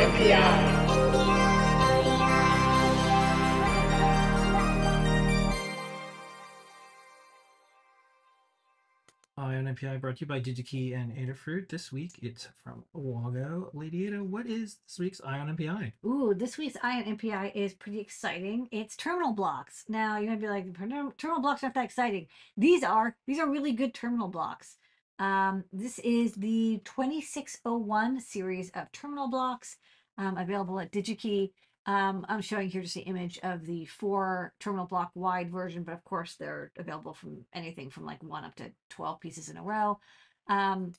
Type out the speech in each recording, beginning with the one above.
Eye on NPI brought to you by DigiKey and Adafruit. This week it's from Wago. Lady Ada, what is this week's Eye on NPI? Ooh, this week's Ion MPI is pretty exciting. It's terminal blocks. Now you might be like, terminal blocks aren't that exciting. These are. These are really good terminal blocks. Um, this is the 2601 series of terminal blocks um, available at DigiKey. Um, I'm showing here just the image of the four terminal block wide version, but of course they're available from anything from like one up to 12 pieces in a row. Um,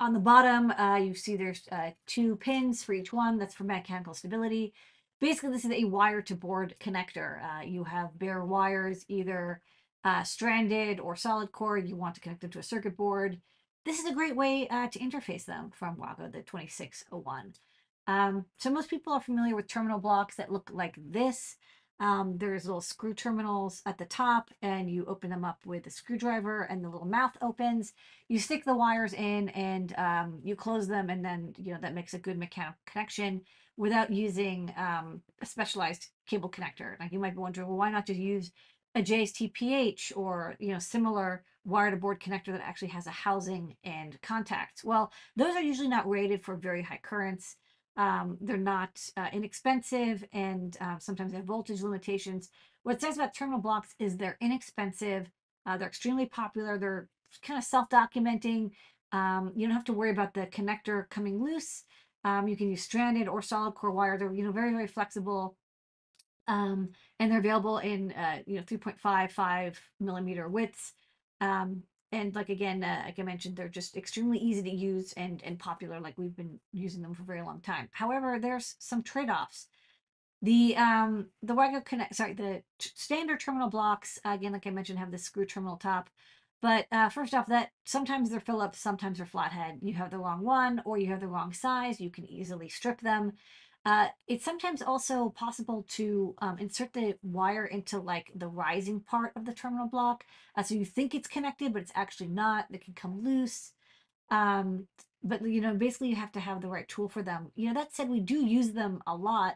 on the bottom, uh, you see there's uh, two pins for each one. That's for mechanical stability. Basically, this is a wire to board connector. Uh, you have bare wires, either uh, stranded or solid core. You want to connect them to a circuit board. This is a great way uh, to interface them from Wago, the 2601. Um, so most people are familiar with terminal blocks that look like this. Um, there's little screw terminals at the top and you open them up with a screwdriver and the little mouth opens. You stick the wires in and um, you close them and then, you know, that makes a good mechanical connection without using um, a specialized cable connector. Like you might be wondering, well, why not just use a JSTPH or, you know, similar wire to board connector that actually has a housing and contacts? Well, those are usually not rated for very high currents. Um, they're not uh, inexpensive and uh, sometimes they have voltage limitations. What it says about terminal blocks is they're inexpensive, uh, they're extremely popular, they're kind of self documenting. Um, you don't have to worry about the connector coming loose. Um, you can use stranded or solid core wire. They're you know very very flexible, um, and they're available in uh, you know 3.5 5 millimeter widths. Um, and like again, uh, like I mentioned, they're just extremely easy to use and and popular. Like we've been using them for a very long time. However, there's some trade offs. The um the Wago Connect, sorry, the standard terminal blocks again, like I mentioned, have the screw terminal top. But uh, first off, that sometimes they're Phillips, sometimes they're flathead. You have the wrong one, or you have the wrong size. You can easily strip them. Uh, it's sometimes also possible to um, insert the wire into like the rising part of the terminal block. Uh, so you think it's connected, but it's actually not. They can come loose. Um, but you know, basically you have to have the right tool for them. You know, that said, we do use them a lot.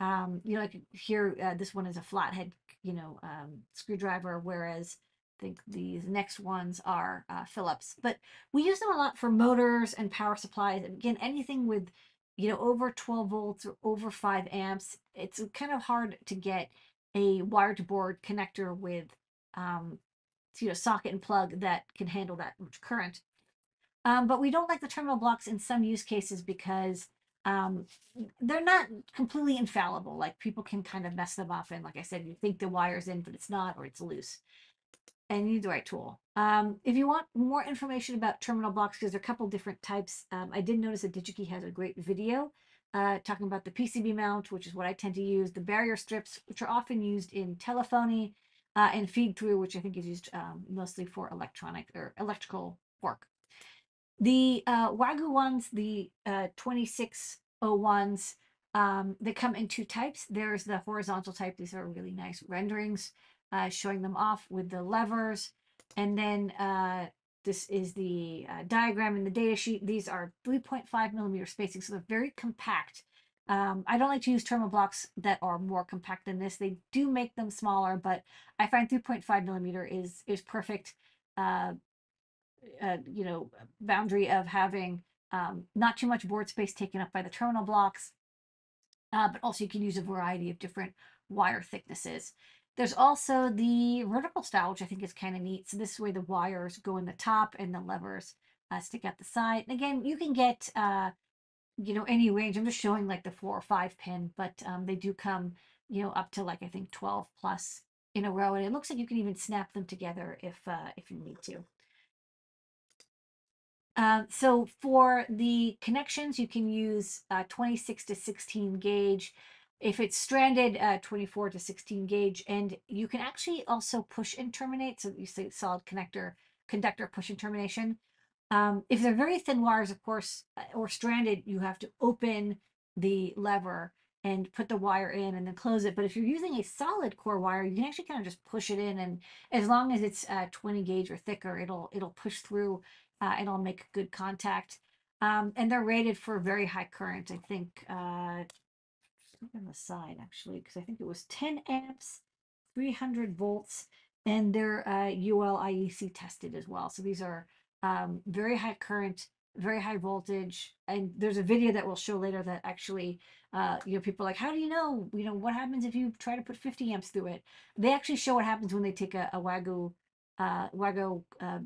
Um, you know, like here, uh, this one is a flathead, you know, um, screwdriver, whereas I think these next ones are uh, Phillips. But we use them a lot for motors and power supplies. And again, anything with you know, over 12 volts or over 5 amps, it's kind of hard to get a wire to board connector with, um, you know, socket and plug that can handle that much current. Um, but we don't like the terminal blocks in some use cases because um, they're not completely infallible. Like people can kind of mess them up. And like I said, you think the wire's in, but it's not, or it's loose and you need the right tool. Um, if you want more information about terminal blocks, because there are a couple different types, um, I did notice that DigiKey has a great video uh, talking about the PCB mount, which is what I tend to use, the barrier strips, which are often used in telephony, uh, and feed through, which I think is used um, mostly for electronic or electrical work. The uh, Wago ones, the uh, 2601s, um, they come in two types. There's the horizontal type. These are really nice renderings uh, showing them off with the levers. And then uh, this is the uh, diagram in the data sheet. These are 3.5 millimeter spacing, so they're very compact. Um, I don't like to use terminal blocks that are more compact than this. They do make them smaller, but I find 3.5 millimeter is is perfect. Uh, uh, you know, boundary of having um, not too much board space taken up by the terminal blocks, uh, but also you can use a variety of different wire thicknesses. There's also the vertical style, which I think is kind of neat. So this way the wires go in the top and the levers uh, stick out the side. And again, you can get, uh, you know, any range. I'm just showing like the four or five pin, but um, they do come, you know, up to like, I think 12 plus in a row. And it looks like you can even snap them together if, uh, if you need to. Um, so for the connections, you can use uh, 26 to 16 gauge if it's stranded uh, 24 to 16 gauge and you can actually also push and terminate so you say solid connector conductor push and termination um, if they're very thin wires of course uh, or stranded you have to open the lever and put the wire in and then close it but if you're using a solid core wire you can actually kind of just push it in and as long as it's uh, 20 gauge or thicker it'll it'll push through uh, and it'll make good contact Um, and they're rated for very high current. I think uh, look on the side actually, because I think it was 10 amps, 300 volts, and they're uh, UL IEC tested as well. So these are um, very high current, very high voltage. And there's a video that we'll show later that actually, uh, you know, people are like, how do you know, you know, what happens if you try to put 50 amps through it? They actually show what happens when they take a, a Wago, uh, Wago, uh,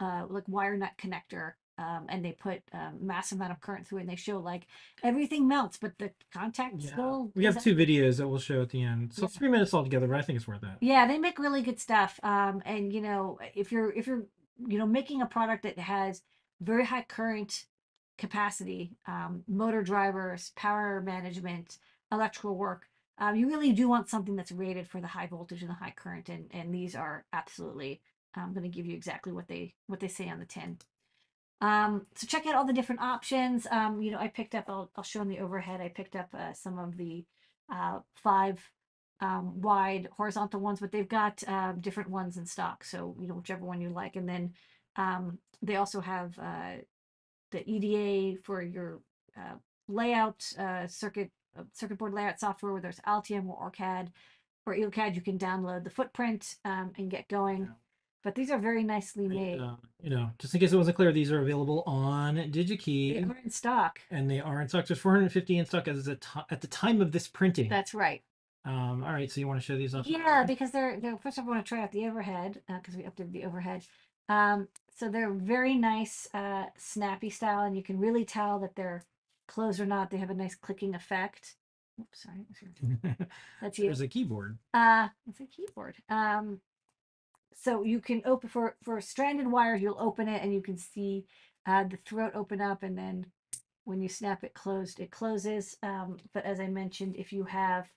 uh, like wire nut connector um, and they put a massive amount of current through it and they show like everything melts but the contact Yeah. still We have two videos that we'll show at the end. So Yeah. three minutes altogether, but I think it's worth it. yeah they make really good stuff um, and you know if you're if you're you know making a product that has very high current capacity um, motor drivers power management electrical work um, you really do want something that's rated for the high voltage and the high current and and these are absolutely i'm going to give you exactly what they what they say on the tin um, so check out all the different options um, you know i picked up i'll, I'll show on the overhead i picked up uh, some of the uh, five um, wide horizontal ones, but they've got uh, different ones in stock. So you know whichever one you like, and then um, they also have uh, the EDA for your uh, layout uh, circuit uh, circuit board layout software. whether it's Altium or OrCAD or EOCAD, you can download the footprint um, and get going. But these are very nicely made. uh, you know, just in case it wasn't clear, these are available on DigiKey. They DigiKey, are in stock. and they are in stock. There's 450 in stock as a ti- at the time of this printing. That's right. Um, all right, so you want to show these off? Yeah, because they're, they're first of all, I want to try out the overhead because we updated the overhead. Um, so they're very nice, uh, snappy style, and you can really tell that they're closed or not. They have a nice clicking effect. Oops, sorry, that's your- that's you. There's a keyboard. Uh, it's a keyboard. Um, so you can open for for stranded wires. You'll open it, and you can see uh, the throat open up, and then when you snap it closed, it closes. Um, but as I mentioned, if you have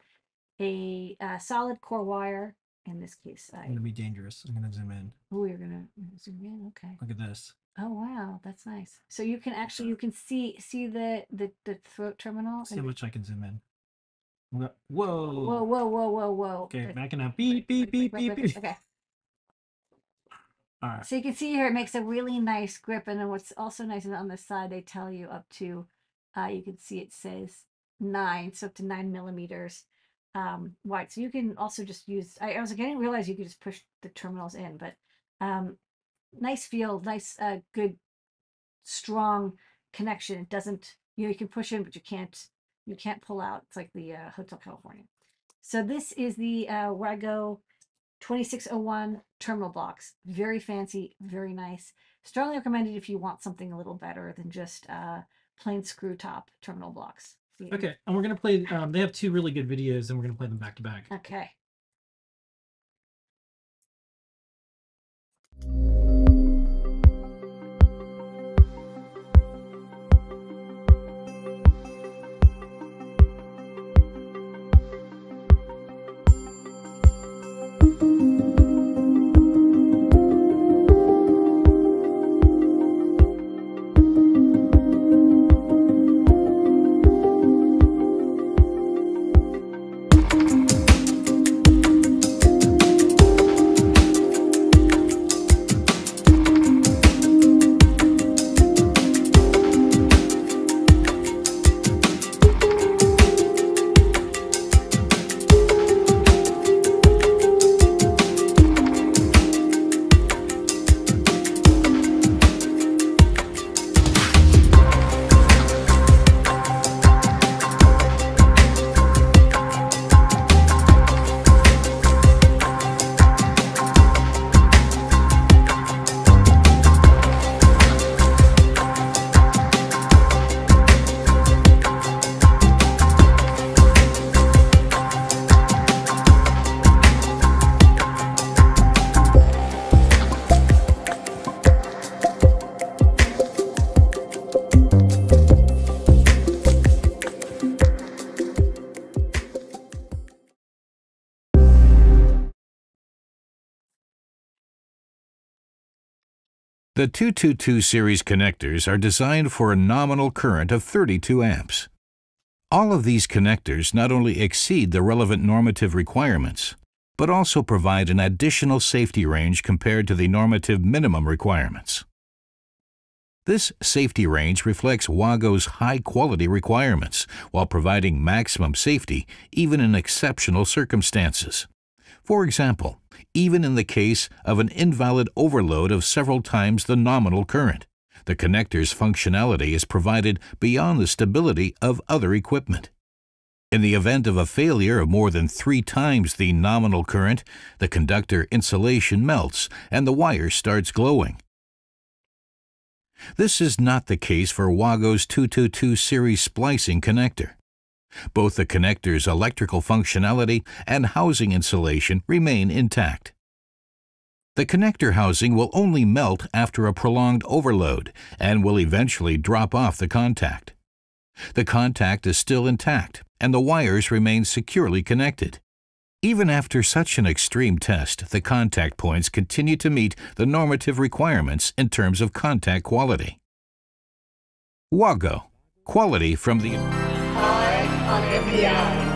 a, uh solid core wire, in this case, I'm I gonna be dangerous. I'm gonna zoom in. oh, you're gonna zoom in. Okay. Look at this. Oh wow, that's nice. So you can actually you can see see the the the throat terminal. See how much I can zoom in. Whoa! Whoa! Whoa whoa whoa whoa. Okay, Wait, backing up. Beep beep beep beep beep. Okay. All right. So you can see here, it makes a really nice grip. And then what's also nice is on the side, they tell you up to, uh, you can see it says nine, so up to nine millimeters um, wide. So you can also just use, I, I was like, I didn't realize you could just push the terminals in, but um, nice feel, nice, uh, good, strong connection. It doesn't, you know, you can push in, but you can't, you can't pull out. It's like the uh, Hotel California. So this is the uh, 2601 terminal blocks. Very fancy, very nice. Strongly recommended if you want something a little better than just uh, plain screw top terminal blocks. Okay, and we're gonna play. Um, they have two really good videos, and we're gonna play them back to back. Okay. The 222 series connectors are designed for a nominal current of 32 amps. All of these connectors not only exceed the relevant normative requirements, but also provide an additional safety range compared to the normative minimum requirements. This safety range reflects Wago's high quality requirements while providing maximum safety even in exceptional circumstances. For example, even in the case of an invalid overload of several times the nominal current, the connector's functionality is provided beyond the stability of other equipment. In the event of a failure of more than three times the nominal current, the conductor insulation melts and the wire starts glowing. This is not the case for Wago's 222 series splicing connector. Both the connector's electrical functionality and housing insulation remain intact. The connector housing will only melt after a prolonged overload and will eventually drop off the contact. The contact is still intact and the wires remain securely connected. Even after such an extreme test, the contact points continue to meet the normative requirements in terms of contact quality. WAGO, quality from the... On.